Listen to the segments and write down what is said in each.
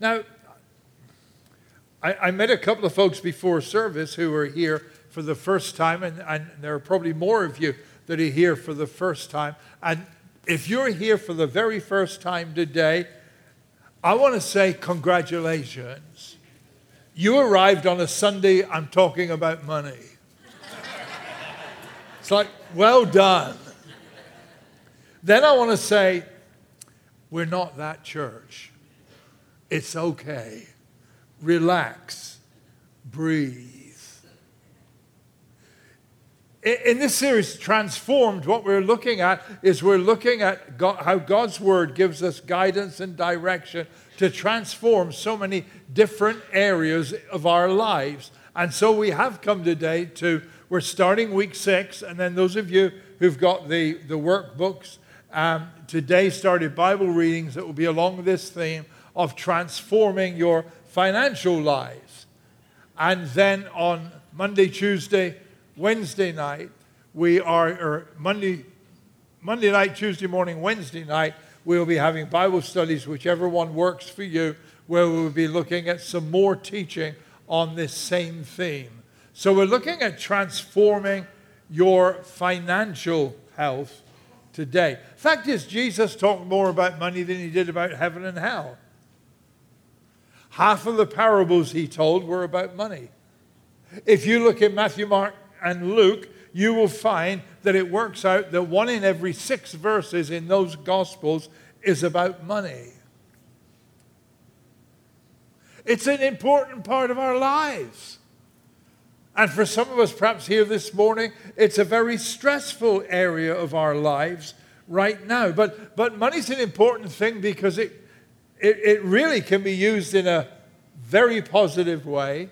Now, I, I, met a couple of folks before service who were here for the first time, and, and there are probably more of you that are here for the first time. And if you're here for the very first time today, I want to say congratulations. You arrived on a Sunday, I'm talking about money. It's like, well done. Then I want to say, we're not that church. It's okay. Relax. Breathe. In this series, Transformed, what we're looking at is we're looking at God, how God's Word gives us guidance and direction to transform so many different areas of our lives. And so we have come today to, we're starting week six, and then those of you who've got the, the workbooks, um, today started Bible readings that will be along this theme of transforming your financial lives. And then on Monday, Tuesday, Wednesday night, we are, or Monday, Monday night, Tuesday morning, Wednesday night, we'll be having Bible studies, whichever one works for you, where we'll be looking at some more teaching on this same theme. So we're looking at transforming your financial health today. Fact is, Jesus talked more about money than he did about heaven and hell. Half of the parables he told were about money. If you look at Matthew, Mark, and Luke, you will find that it works out that one in every six verses in those Gospels is about money. It's an important part of our lives. And for some of us, perhaps here this morning, it's a very stressful area of our lives right now. But, but money's an important thing because it, it, it really can be used in a very positive way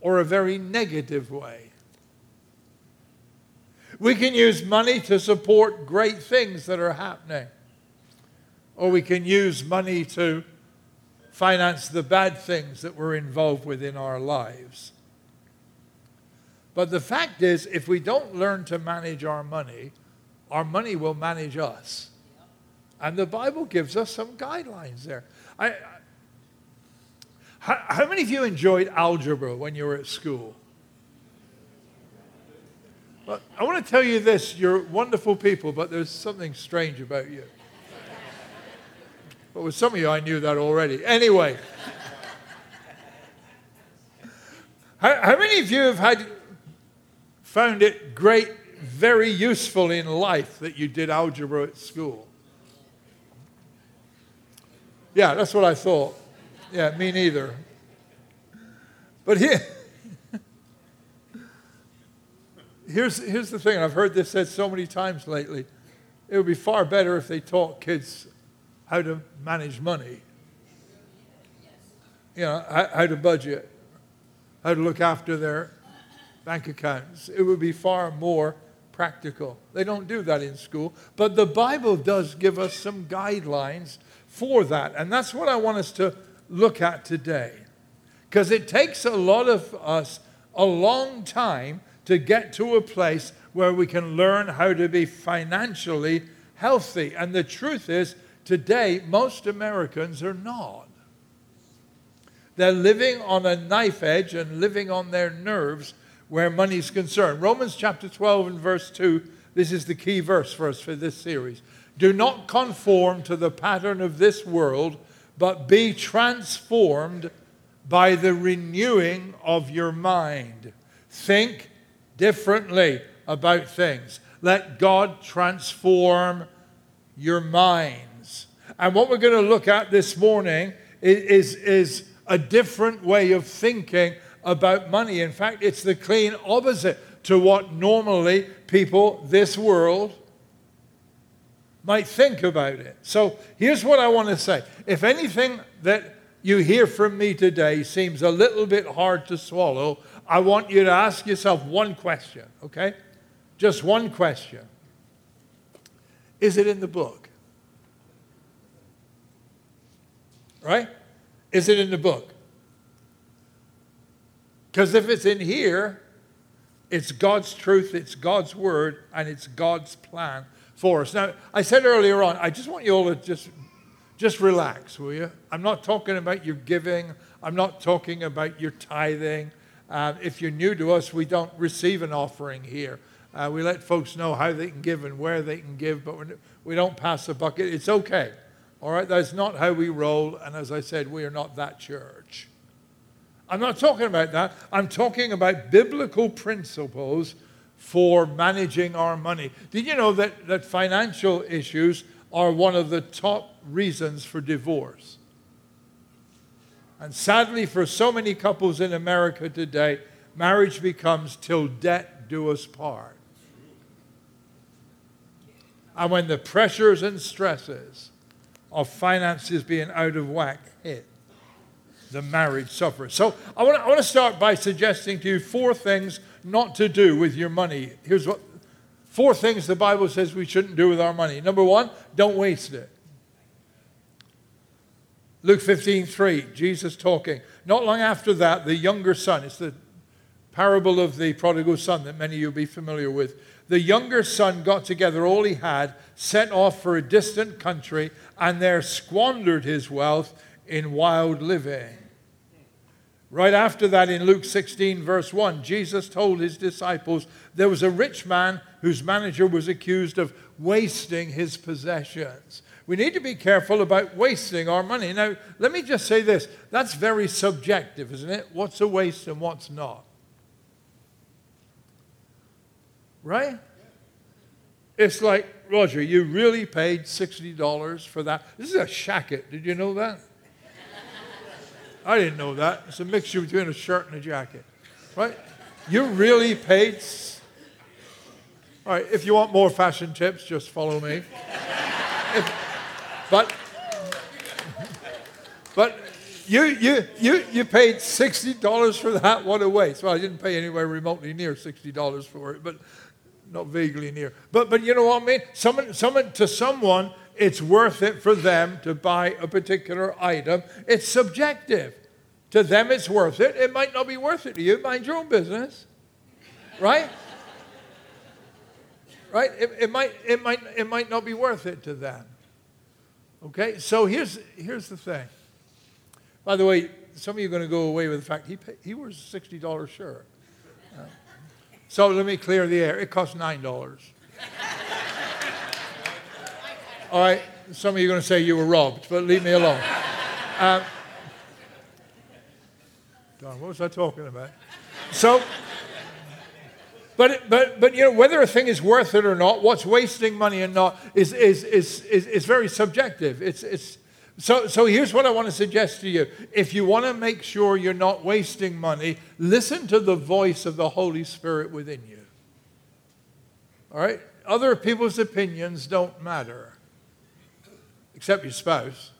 or a very negative way. We can use money to support great things that are happening. Or we can use money to finance the bad things that we're involved with in our lives. But the fact is, if we don't learn to manage our money, our money will manage us. And the Bible gives us some guidelines there. I, how, how many of you enjoyed algebra when you were at school? But I want to tell you this you're wonderful people, but there's something strange about you. But with some of you, I knew that already. Anyway, how, how many of you have had found it great, very useful in life that you did algebra at school? Yeah, that's what I thought. Yeah, me neither. But here, here's, here's the thing, I've heard this said so many times lately. It would be far better if they taught kids how to manage money, you know, how, how to budget, how to look after their bank accounts. It would be far more practical. They don't do that in school, but the Bible does give us some guidelines for that. And that's what I want us to look at today. Because it takes a lot of us a long time to get to a place where we can learn how to be financially healthy. And the truth is, today, most Americans are not. They're living on a knife edge and living on their nerves where money's concerned. Romans chapter 12 and verse 2, this is the key verse for us for this series. Do not conform to the pattern of this world, but be transformed by the renewing of your mind. Think differently about things. Let God transform your minds. And what we're going to look at this morning is, is, a different way of thinking about money. In fact, it's the clean opposite to what normally people, this world, might think about it. So here's what I want to say. If anything that you hear from me today seems a little bit hard to swallow, I want you to ask yourself one question, okay? Just one question. Is it in the book? Right? Is it in the book? Because if it's in here, it's God's truth, it's God's word, and it's God's plan for us. Now, I said earlier on, I just want you all to just Just relax, will you? I'm not talking about your giving. I'm not talking about your tithing. Uh, if you're new to us, we don't receive an offering here. Uh, we let folks know how they can give and where they can give, but we don't pass the bucket. It's okay. All right? That's not how we roll. And as I said, we are not that church. I'm not talking about that. I'm talking about biblical principles for managing our money. Did you know that, that financial issues are one of the top reasons for divorce? And sadly, for so many couples in America today, marriage becomes till debt do us part. And when the pressures and stresses of finances being out of whack hit, the marriage suffers. So I want, to, I want to start by suggesting to you four things not to do with your money. Here's what four things the Bible says we shouldn't do with our money. Number one, don't waste it. Luke 15, 3, Jesus talking. Not long after that, the younger son, it's the parable of the prodigal son that many of you will be familiar with. The younger son got together all he had, set off for a distant country, and there squandered his wealth in wild living. Right after that, in Luke 16, verse 1, Jesus told his disciples there was a rich man whose manager was accused of wasting his possessions. We need to be careful about wasting our money. Now, let me just say this that's very subjective, isn't it? What's a waste and what's not? Right? It's like, Roger, you really paid $60 for that. This is a shacket. Did you know that? I didn't know that. It's a mixture between a shirt and a jacket. Right? You're really paid. All right, if you want more fashion tips, just follow me. If, but but you, you, you, you paid $60 for that. What a waste. Well, I didn't pay anywhere remotely near $60 for it, but not vaguely near. But, but you know what I mean? Someone, someone, to someone, it's worth it for them to buy a particular item. It's subjective. To them, it's worth it. It might not be worth it to you. Mind your own business. Right? right? It, it, might, it, might, it might not be worth it to them. Okay? So here's, here's the thing. By the way, some of you are going to go away with the fact he, pay, he wears a $60 shirt. Uh, so let me clear the air. It costs $9. All right, some of you are going to say you were robbed, but leave me alone. Um, Don, what was I talking about? So, but, but, but you know, whether a thing is worth it or not, what's wasting money and not, is, is, is, is, is very subjective. It's, it's, so, so here's what I want to suggest to you. If you want to make sure you're not wasting money, listen to the voice of the Holy Spirit within you. All right? Other people's opinions don't matter except your spouse.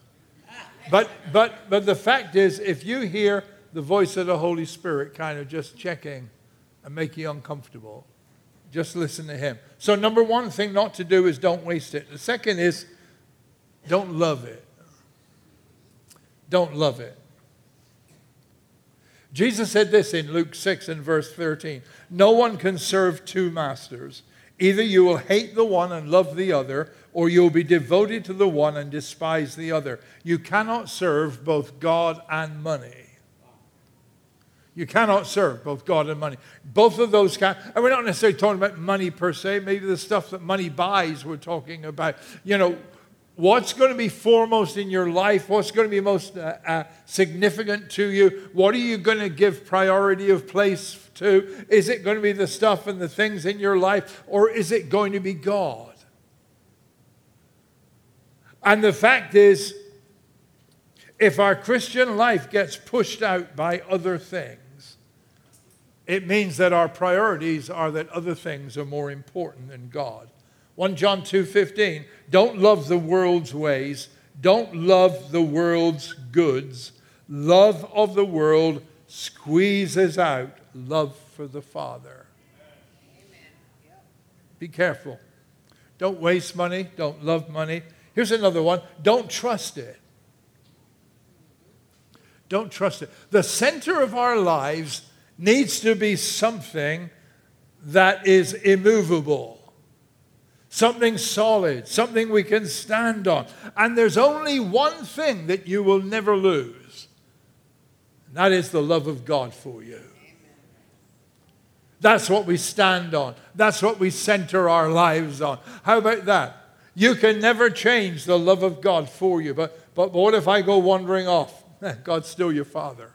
But, but, but the fact is, if you hear the voice of the Holy Spirit kind of just checking and make you uncomfortable, just listen to Him. So, number one thing not to do is don't waste it. The second is don't love it. Don't love it. Jesus said this in Luke 6 and verse 13 No one can serve two masters. Either you will hate the one and love the other, or you'll be devoted to the one and despise the other. You cannot serve both God and money. You cannot serve both God and money. Both of those can, and we're not necessarily talking about money per se, maybe the stuff that money buys we're talking about. You know, what's going to be foremost in your life, what's going to be most uh, uh, significant to you, what are you going to give priority of place to? Is it going to be the stuff and the things in your life, or is it going to be God? And the fact is, if our Christian life gets pushed out by other things, it means that our priorities are that other things are more important than God. 1 John 2:15 Don't love the world's ways, don't love the world's goods. Love of the world squeezes out love for the Father. Amen. Be careful. Don't waste money, don't love money. Here's another one. Don't trust it. Don't trust it. The center of our lives needs to be something that is immovable something solid, something we can stand on. And there's only one thing that you will never lose, and that is the love of God for you. That's what we stand on. That's what we center our lives on. How about that? You can never change the love of God for you. But, but what if I go wandering off? God's still your father.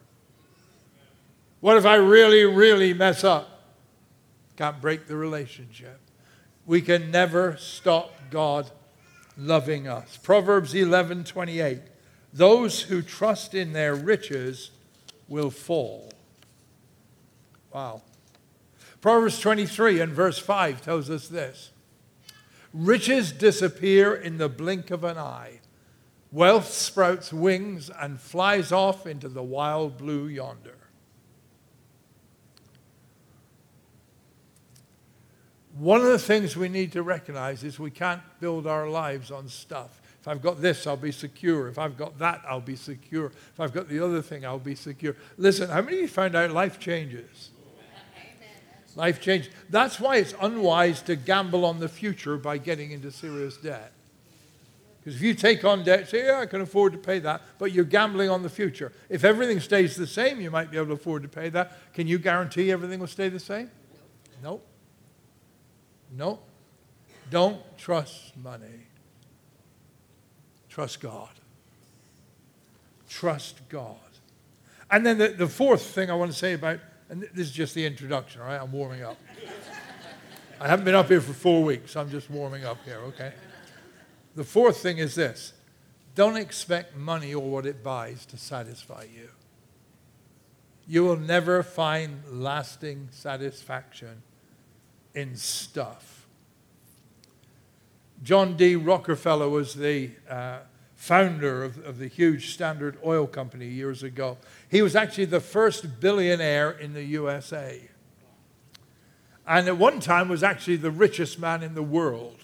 What if I really, really mess up? Can't break the relationship. We can never stop God loving us. Proverbs 11 28. Those who trust in their riches will fall. Wow. Proverbs 23 and verse 5 tells us this Riches disappear in the blink of an eye. Wealth sprouts wings and flies off into the wild blue yonder. One of the things we need to recognize is we can't build our lives on stuff. If I've got this, I'll be secure. If I've got that, I'll be secure. If I've got the other thing, I'll be secure. Listen, how many of you found out life changes? Life change. That's why it's unwise to gamble on the future by getting into serious debt. Because if you take on debt, say, yeah, I can afford to pay that, but you're gambling on the future. If everything stays the same, you might be able to afford to pay that. Can you guarantee everything will stay the same? Nope. Nope. Don't trust money. Trust God. Trust God. And then the, the fourth thing I want to say about and this is just the introduction, all right? I'm warming up. I haven't been up here for four weeks. I'm just warming up here, okay? The fourth thing is this don't expect money or what it buys to satisfy you. You will never find lasting satisfaction in stuff. John D. Rockefeller was the uh, founder of, of the huge Standard Oil Company years ago. He was actually the first billionaire in the USA. And at one time was actually the richest man in the world.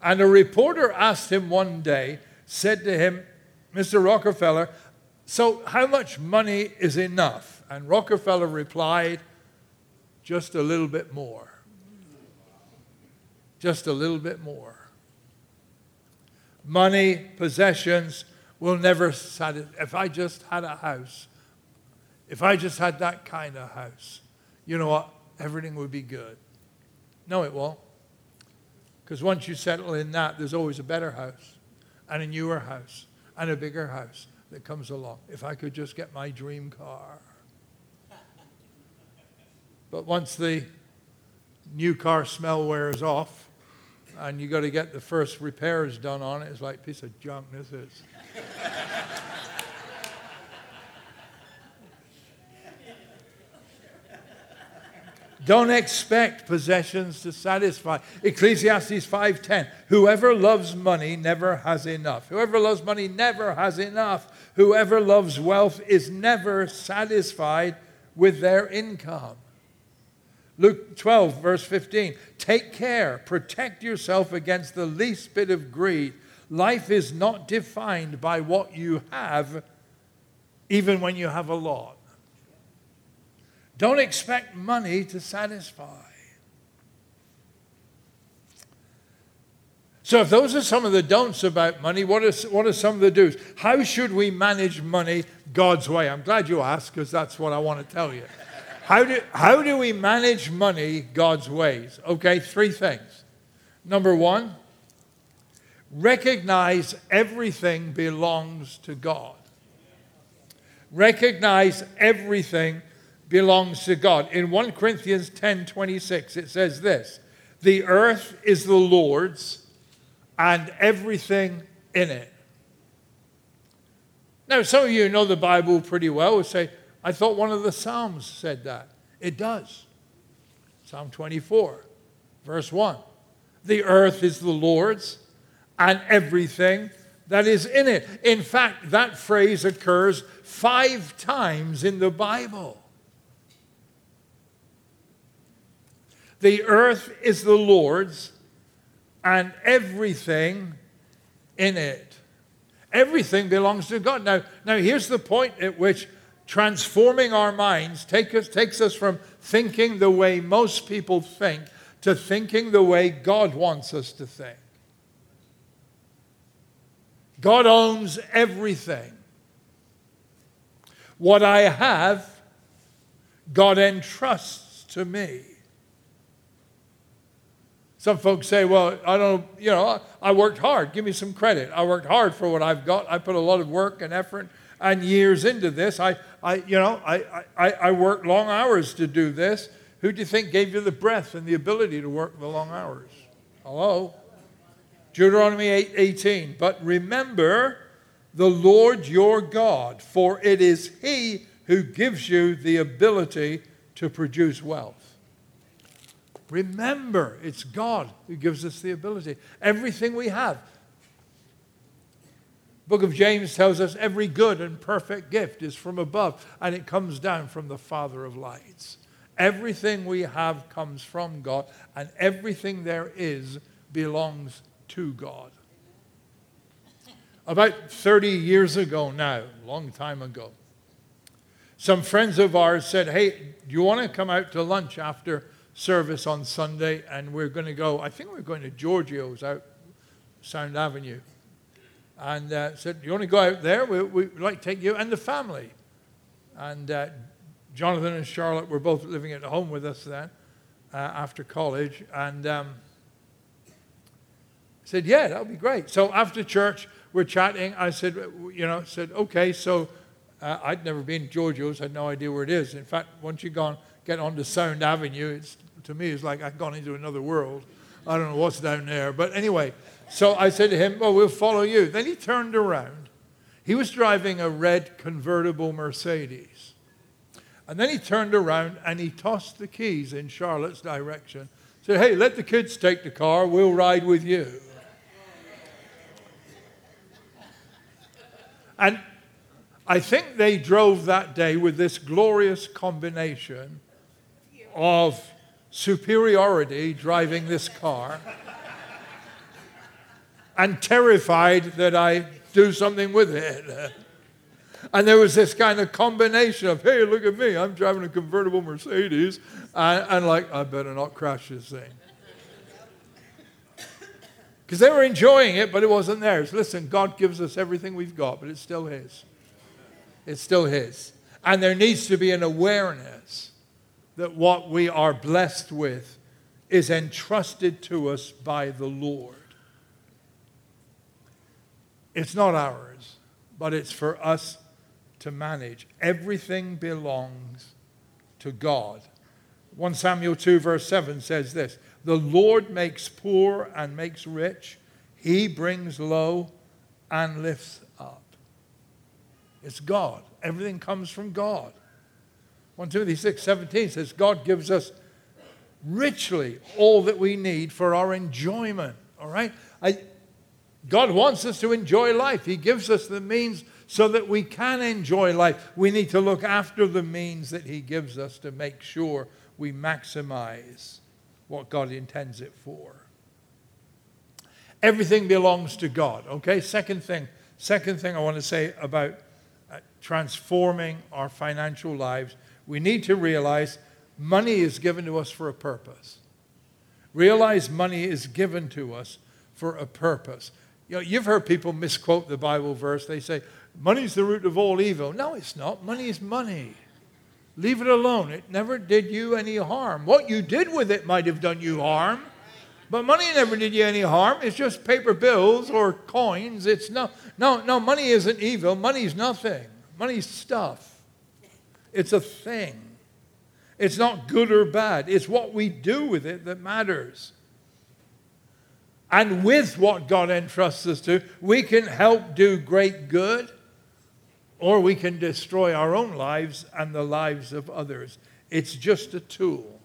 And a reporter asked him one day, said to him, Mr. Rockefeller, so how much money is enough? And Rockefeller replied, just a little bit more. Just a little bit more money, possessions will never satisfy. If I just had a house, if I just had that kind of house, you know what? Everything would be good. No, it won't. Because once you settle in that, there's always a better house, and a newer house, and a bigger house that comes along. If I could just get my dream car. But once the new car smell wears off, and you got to get the first repairs done on it. It's like a piece of junk this is. Don't expect possessions to satisfy. Ecclesiastes 5:10. Whoever loves money never has enough. Whoever loves money never has enough. Whoever loves wealth is never satisfied with their income. Luke 12, verse 15. Take care, protect yourself against the least bit of greed. Life is not defined by what you have, even when you have a lot. Don't expect money to satisfy. So, if those are some of the don'ts about money, what are, what are some of the do's? How should we manage money God's way? I'm glad you asked because that's what I want to tell you. How do, how do we manage money God's ways? Okay, three things. Number one, recognize everything belongs to God. Recognize everything belongs to God. In 1 Corinthians 10 26, it says this The earth is the Lord's and everything in it. Now, some of you know the Bible pretty well would say, I thought one of the Psalms said that. It does. Psalm 24, verse 1. The earth is the Lord's and everything that is in it. In fact, that phrase occurs five times in the Bible. The earth is the Lord's and everything in it. Everything belongs to God. Now, now here's the point at which transforming our minds take us, takes us from thinking the way most people think to thinking the way God wants us to think. God owns everything. What I have, God entrusts to me. Some folks say, well, I don't, you know, I worked hard. Give me some credit. I worked hard for what I've got. I put a lot of work and effort and years into this. I, I you know, I, I, I worked long hours to do this. Who do you think gave you the breath and the ability to work the long hours? Hello? Deuteronomy 8 18. But remember the Lord your God, for it is He who gives you the ability to produce wealth. Remember, it's God who gives us the ability. Everything we have. Book of James tells us every good and perfect gift is from above, and it comes down from the Father of lights. Everything we have comes from God, and everything there is belongs to God. About 30 years ago now, long time ago, some friends of ours said, Hey, do you want to come out to lunch after service on Sunday? And we're going to go, I think we're going to Giorgio's out Sound Avenue. And uh, said, you want to go out there? We, would like to take you and the family. And uh, Jonathan and Charlotte were both living at home with us then uh, after college. And um, said, Yeah, that would be great. So after church, we're chatting. I said, You know, said, Okay, so uh, I'd never been to Giorgio's, had no idea where it is. In fact, once you gone, get onto Sound Avenue, it's, to me, it's like I've gone into another world. I don't know what's down there. But anyway, so I said to him, Well, we'll follow you. Then he turned around. He was driving a red convertible Mercedes. And then he turned around and he tossed the keys in Charlotte's direction. Said, Hey, let the kids take the car. We'll ride with you. And I think they drove that day with this glorious combination of superiority driving this car and terrified that I do something with it. And there was this kind of combination of, hey, look at me, I'm driving a convertible Mercedes, and, and like, I better not crash this thing because they were enjoying it, but it wasn't theirs. Listen, God gives us everything we've got, but it's still His. It's still His. And there needs to be an awareness that what we are blessed with is entrusted to us by the Lord. It's not ours, but it's for us to manage. Everything belongs to God. 1 Samuel 2, verse 7 says this the Lord makes poor and makes rich. He brings low and lifts up. It's God. Everything comes from God. 1 Timothy 6 17 says, God gives us richly all that we need for our enjoyment. All right? I, God wants us to enjoy life. He gives us the means so that we can enjoy life. We need to look after the means that He gives us to make sure we maximize what God intends it for. Everything belongs to God. Okay, second thing, second thing I want to say about uh, transforming our financial lives, we need to realize money is given to us for a purpose. Realize money is given to us for a purpose. You know, you've heard people misquote the Bible verse. They say, money's the root of all evil. No, it's not. Money is money. Leave it alone. It never did you any harm. What you did with it might have done you harm, but money never did you any harm. It's just paper bills or coins. It's no, no, no. Money isn't evil. Money's nothing. Money's stuff. It's a thing. It's not good or bad. It's what we do with it that matters. And with what God entrusts us to, we can help do great good or we can destroy our own lives and the lives of others. It's just a tool.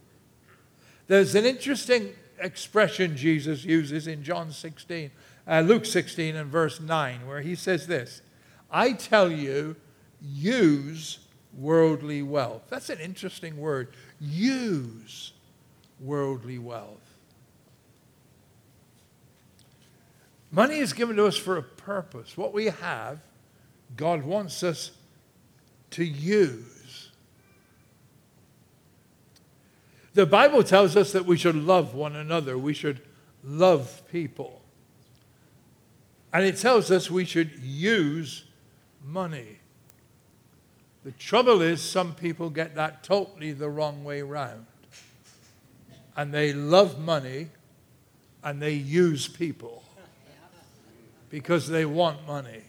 There's an interesting expression Jesus uses in John 16, uh, Luke 16 and verse 9, where he says this I tell you, use worldly wealth. That's an interesting word. Use worldly wealth. Money is given to us for a purpose. What we have God wants us to use. The Bible tells us that we should love one another, we should love people. And it tells us we should use money. The trouble is, some people get that totally the wrong way round. And they love money and they use people because they want money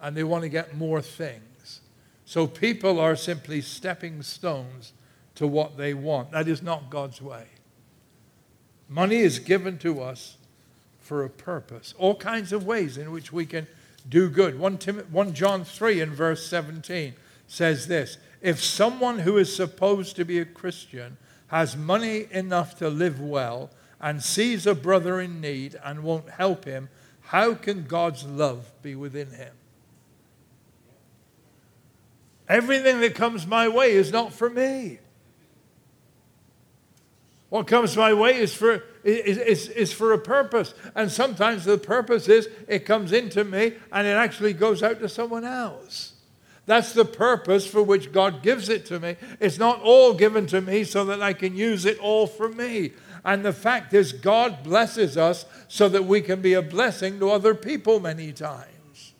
and they want to get more things. So people are simply stepping stones to what they want. That is not God's way. Money is given to us for a purpose, all kinds of ways in which we can do good. 1, Tim- 1 John 3 in verse 17 says this If someone who is supposed to be a Christian has money enough to live well and sees a brother in need and won't help him, how can God's love be within him? Everything that comes my way is not for me. What comes my way is for, is, is, is for a purpose. And sometimes the purpose is it comes into me and it actually goes out to someone else. That's the purpose for which God gives it to me. It's not all given to me so that I can use it all for me. And the fact is, God blesses us so that we can be a blessing to other people many times.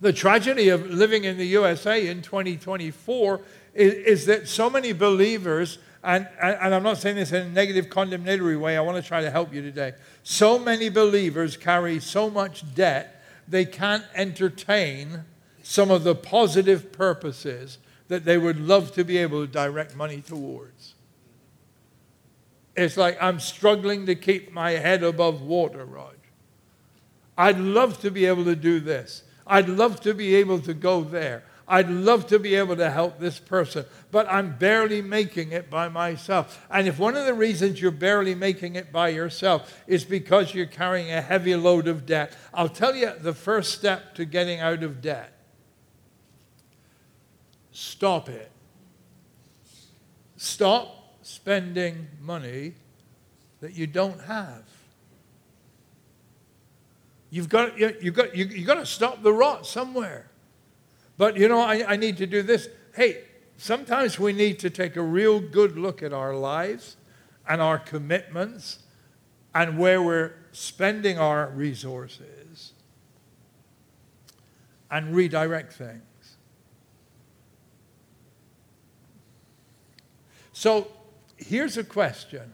The tragedy of living in the USA in 2024 is, is that so many believers and, and, I'm not saying this in a negative, condemnatory way. I want to try to help you today. So many believers carry so much debt, they can't entertain some of the positive purposes that they would love to be able to direct money towards. It's like I'm struggling to keep my head above water, Raj. I'd love to be able to do this. I'd love to be able to go there. I'd love to be able to help this person, but I'm barely making it by myself. And if one of the reasons you're barely making it by yourself is because you're carrying a heavy load of debt, I'll tell you the first step to getting out of debt stop it. Stop spending money that you don't have. You've got, you've got, you've got to stop the rot somewhere. But you know, I, I need to do this. Hey, sometimes we need to take a real good look at our lives and our commitments and where we're spending our resources and redirect things. So here's a question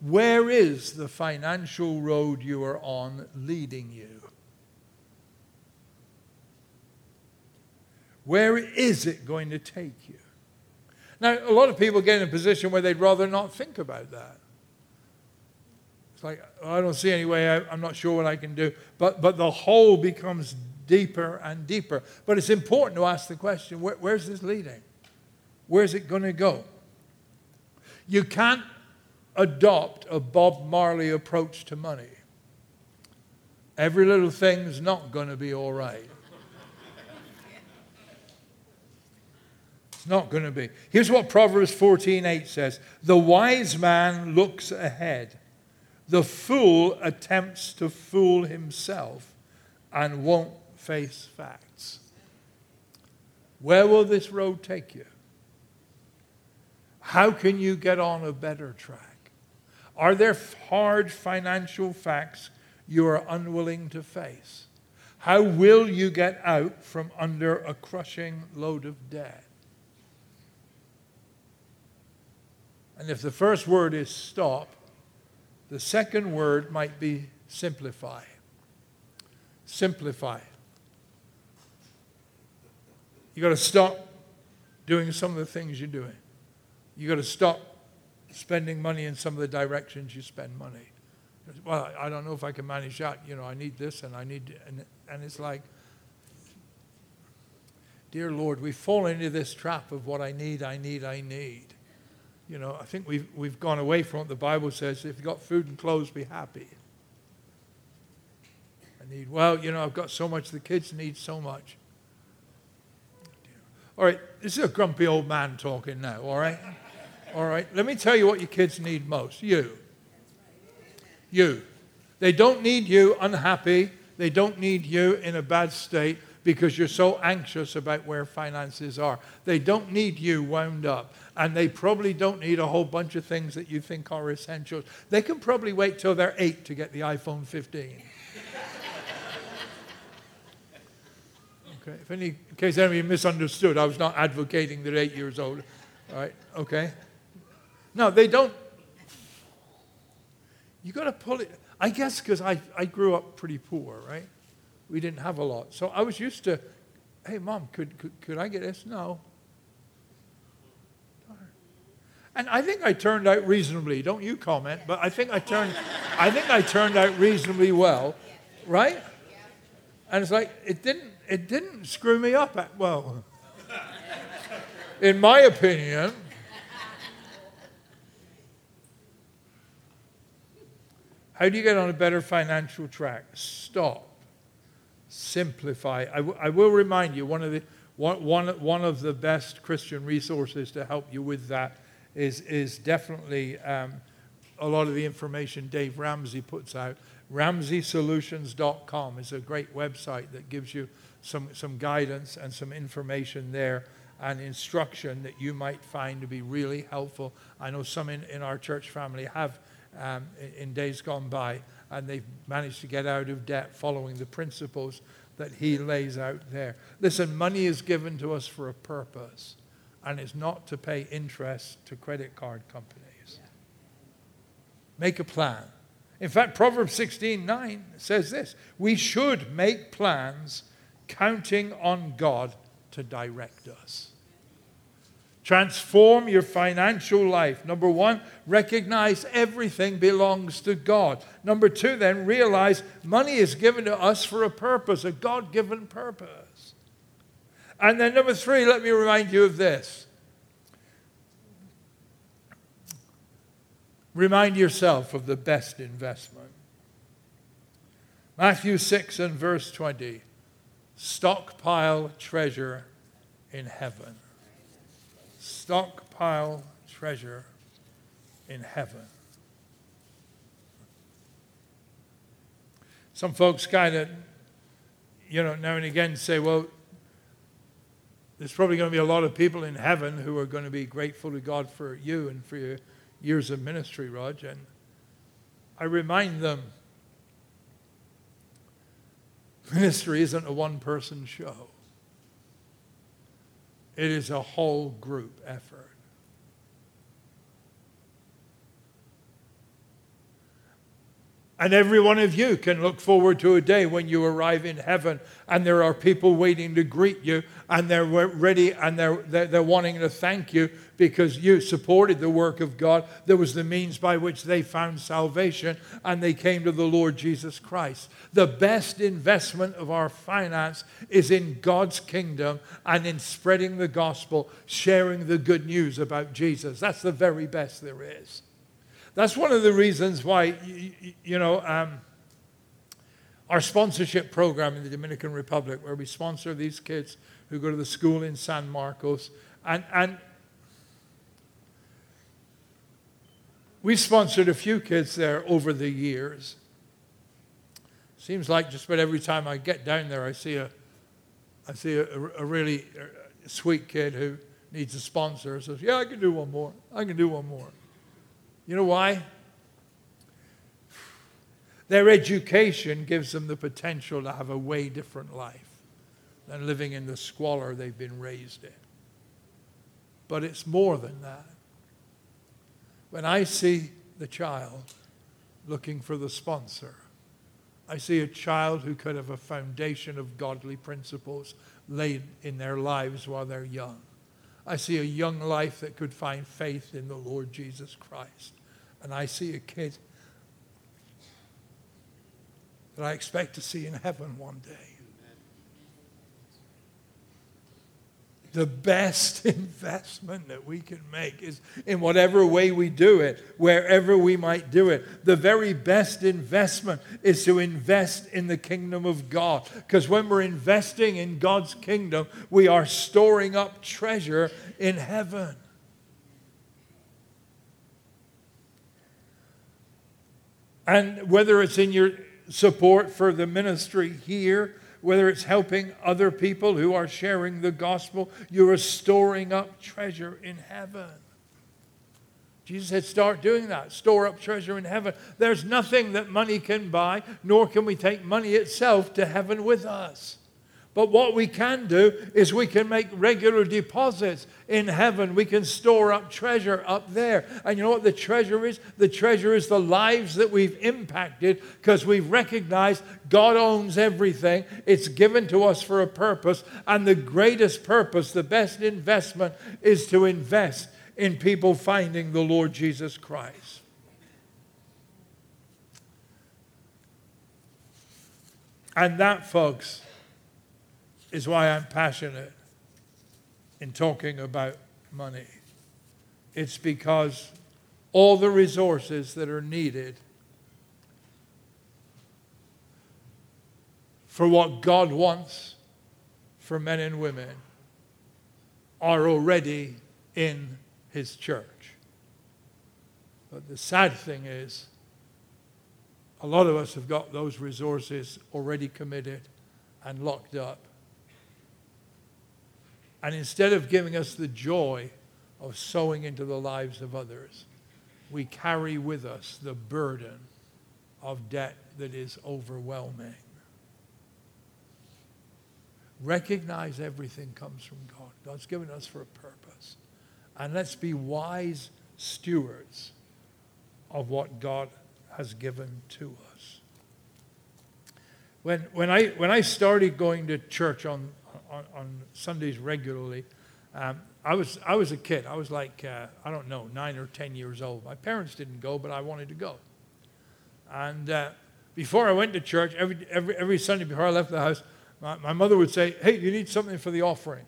Where is the financial road you are on leading you? Where is it going to take you? Now, a lot of people get in a position where they'd rather not think about that. It's like, oh, I don't see any way, I, I'm not sure what I can do. But, but the hole becomes deeper and deeper. But it's important to ask the question where, where's this leading? Where's it going to go? You can't adopt a Bob Marley approach to money. Every little thing's not going to be all right. It's not going to be. Here's what Proverbs 14:8 says: "The wise man looks ahead. The fool attempts to fool himself and won't face facts." Where will this road take you? How can you get on a better track? Are there hard financial facts you are unwilling to face? How will you get out from under a crushing load of debt? And if the first word is stop, the second word might be simplify. Simplify. You've got to stop doing some of the things you're doing. You got to stop spending money in some of the directions you spend money. Well, I don't know if I can manage that. You know, I need this and I need, and, and it's like, dear Lord, we fall into this trap of what I need, I need, I need you know, I think we've, we've gone away from what the Bible says. If you've got food and clothes, be happy. I need, well, you know, I've got so much, the kids need so much. All right, this is a grumpy old man talking now, all right? All right, let me tell you what your kids need most you. You. They don't need you unhappy, they don't need you in a bad state because you're so anxious about where finances are. They don't need you wound up, and they probably don't need a whole bunch of things that you think are essentials. They can probably wait till they're eight to get the iPhone 15. okay, if any, in case any misunderstood, I was not advocating that eight years old. All right, okay. No, they don't. You got to pull it. I guess because I, I grew up pretty poor, right? We didn't have a lot. So I was used to, hey, mom, could, could, could I get this? No. And I think I turned out reasonably. Don't you comment, but I think I turned, I think I turned out reasonably well, right? And it's like it didn't, it didn't screw me up. At, well, in my opinion, How do you get on a better financial track? Stop. Simplify. I, w- I will remind you one of, the, one, one, one of the best Christian resources to help you with that is, is definitely um, a lot of the information Dave Ramsey puts out. RamseySolutions.com is a great website that gives you some, some guidance and some information there and instruction that you might find to be really helpful. I know some in, in our church family have um, in days gone by, and they've managed to get out of debt following the principles that he lays out there. Listen, money is given to us for a purpose, and it's not to pay interest to credit card companies. Make a plan. In fact, Proverbs 16 9 says this We should make plans counting on God to direct us. Transform your financial life. Number one, recognize everything belongs to God. Number two, then realize money is given to us for a purpose, a God given purpose. And then number three, let me remind you of this. Remind yourself of the best investment. Matthew 6 and verse 20 stockpile treasure in heaven stockpile treasure in heaven. Some folks kind of, you know, now and again say, well, there's probably going to be a lot of people in heaven who are going to be grateful to God for you and for your years of ministry, Rog. And I remind them ministry isn't a one person show. It is a whole group effort. And every one of you can look forward to a day when you arrive in heaven and there are people waiting to greet you and they're ready and they're, they're, they're, wanting to thank you because you supported the work of God. There was the means by which they found salvation and they came to the Lord Jesus Christ. The best investment of our finance is in God's kingdom and in spreading the gospel, sharing the good news about Jesus. That's the very best there is. That's one of the reasons why, you know, um, our sponsorship program in the Dominican Republic, where we sponsor these kids who go to the school in San Marcos, and, and we sponsored a few kids there over the years. Seems like just about every time I get down there, I see a, I see a, a really uh, sweet kid who needs a sponsor. Says, "Yeah, I can do one more. I can do one more." You know why? Their education gives them the potential to have a way different life than living in the squalor they've been raised in. But it's more than that. When I see the child looking for the sponsor, I see a child who could have a foundation of godly principles laid in their lives while they're young. I see a young life that could find faith in the Lord Jesus Christ. And I see a kid that I expect to see in heaven one day. The best investment that we can make is in whatever way we do it, wherever we might do it. The very best investment is to invest in the kingdom of God. Because when we're investing in God's kingdom, we are storing up treasure in heaven. And whether it's in your support for the ministry here, whether it's helping other people who are sharing the gospel, you are storing up treasure in heaven. Jesus said, start doing that. Store up treasure in heaven. There's nothing that money can buy, nor can we take money itself to heaven with us. But what we can do is we can make regular deposits in heaven. We can store up treasure up there. And you know what the treasure is? The treasure is the lives that we've impacted because we've recognized God owns everything. It's given to us for a purpose. And the greatest purpose, the best investment, is to invest in people finding the Lord Jesus Christ. And that, folks, is why I'm passionate in talking about money. It's because all the resources that are needed for what God wants for men and women are already in his church. But the sad thing is, a lot of us have got those resources already committed and locked up. And instead of giving us the joy of sowing into the lives of others, we carry with us the burden of debt that is overwhelming. Recognize everything comes from God. God's given us for a purpose. And let's be wise stewards of what God has given to us. When, when, I, when I started going to church on, on, on Sundays regularly, um, I, was, I was a kid. I was like, uh, I don't know, nine or 10 years old. My parents didn't go, but I wanted to go. And uh, before I went to church, every, every, every Sunday before I left the house, my, my mother would say, Hey, you need something for the offering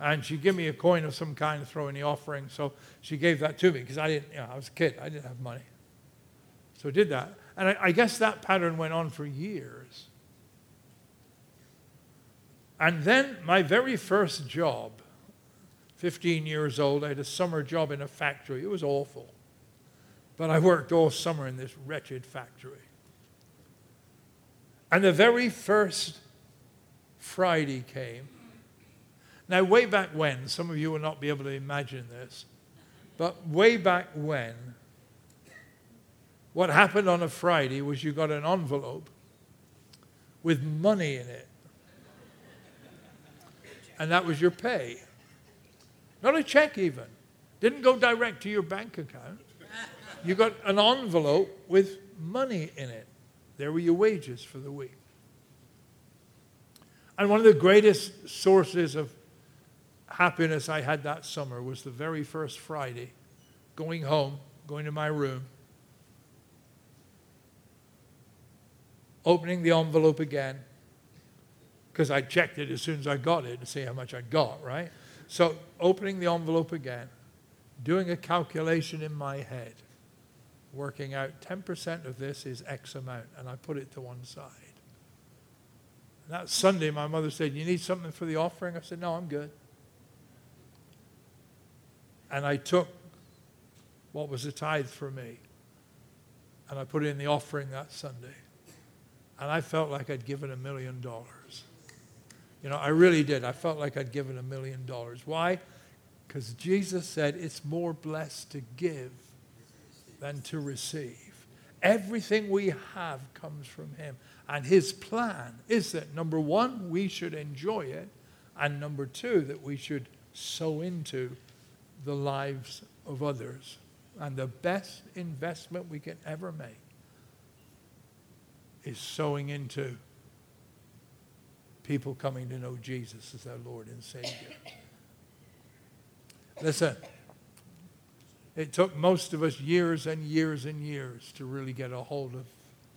and she'd give me a coin of some kind to throw in the offering. So she gave that to me because I didn't, you know, I was a kid. I didn't have money. So I did that. And I, I guess that pattern went on for years. And then my very first job, 15 years old, I had a summer job in a factory. It was awful. But I worked all summer in this wretched factory. And the very first Friday came, now, way back when, some of you will not be able to imagine this, but way back when, what happened on a Friday was you got an envelope with money in it. And that was your pay. Not a check, even. Didn't go direct to your bank account. You got an envelope with money in it. There were your wages for the week. And one of the greatest sources of happiness I had that summer was the very first Friday, going home, going to my room, opening the envelope again, because I checked it as soon as I got it to see how much I got, right? So opening the envelope again, doing a calculation in my head, working out 10% of this is X amount, and I put it to one side. And that Sunday, my mother said, You need something for the offering? I said, No, I'm good. And I took what was a tithe for me and I put it in the offering that Sunday. And I felt like I'd given a million dollars. You know, I really did. I felt like I'd given a million dollars. Why? Because Jesus said it's more blessed to give than to receive. Everything we have comes from Him. And His plan is that, number one, we should enjoy it, and number two, that we should sow into the lives of others. And the best investment we can ever make is sowing into people coming to know Jesus as their Lord and Savior. Listen, it took most of us years and years and years to really get a hold of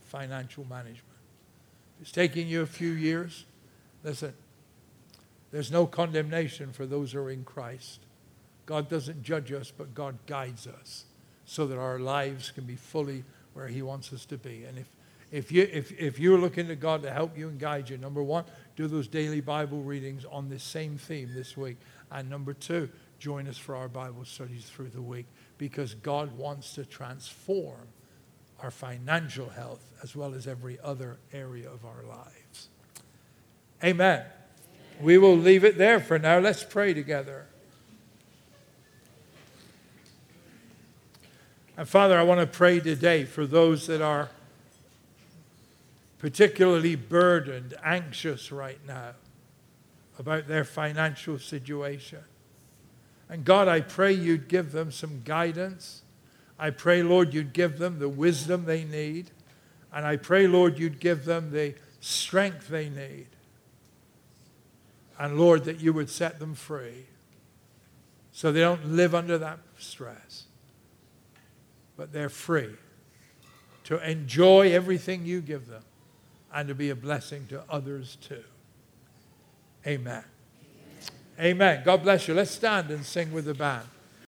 financial management. It's taking you a few years. Listen, there's no condemnation for those who are in Christ. God doesn't judge us, but God guides us so that our lives can be fully where He wants us to be. And if, if, you, if, if you're looking to God to help you and guide you, number one, do those daily Bible readings on this same theme this week. And number two, join us for our Bible studies through the week because God wants to transform our financial health as well as every other area of our lives. Amen. We will leave it there for now. Let's pray together. And Father, I want to pray today for those that are particularly burdened, anxious right now about their financial situation. And God, I pray you'd give them some guidance. I pray, Lord, you'd give them the wisdom they need. And I pray, Lord, you'd give them the strength they need. And Lord, that you would set them free so they don't live under that stress, but they're free to enjoy everything you give them and to be a blessing to others too. Amen. Amen. God bless you. Let's stand and sing with the band.